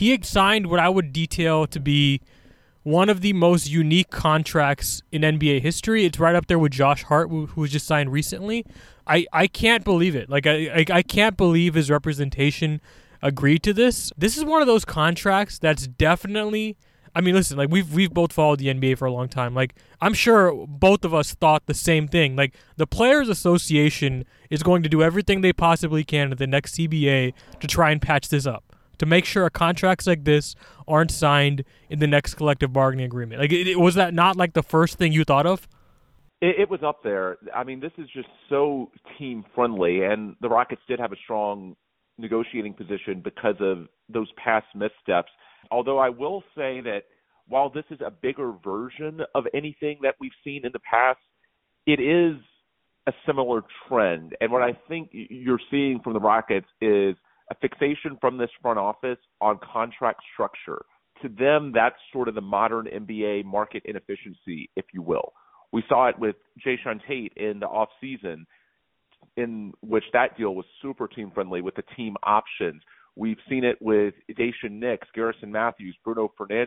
he signed what I would detail to be one of the most unique contracts in NBA history. It's right up there with Josh Hart, who, who was just signed recently. I, I can't believe it. Like I, I I can't believe his representation agreed to this. This is one of those contracts that's definitely. I mean, listen, like we've we've both followed the NBA for a long time. Like I'm sure both of us thought the same thing. Like the Players Association is going to do everything they possibly can at the next CBA to try and patch this up to make sure contracts like this aren't signed in the next collective bargaining agreement. Like, it, it, was that not like the first thing you thought of? It, it was up there. I mean, this is just so team friendly, and the Rockets did have a strong negotiating position because of those past missteps. Although I will say that while this is a bigger version of anything that we've seen in the past, it is a similar trend. And what I think you're seeing from the Rockets is – a fixation from this front office on contract structure. To them, that's sort of the modern NBA market inefficiency, if you will. We saw it with Jae'Sean Tate in the off season, in which that deal was super team friendly with the team options. We've seen it with Daishen Nix, Garrison Mathews, Bruno Fernando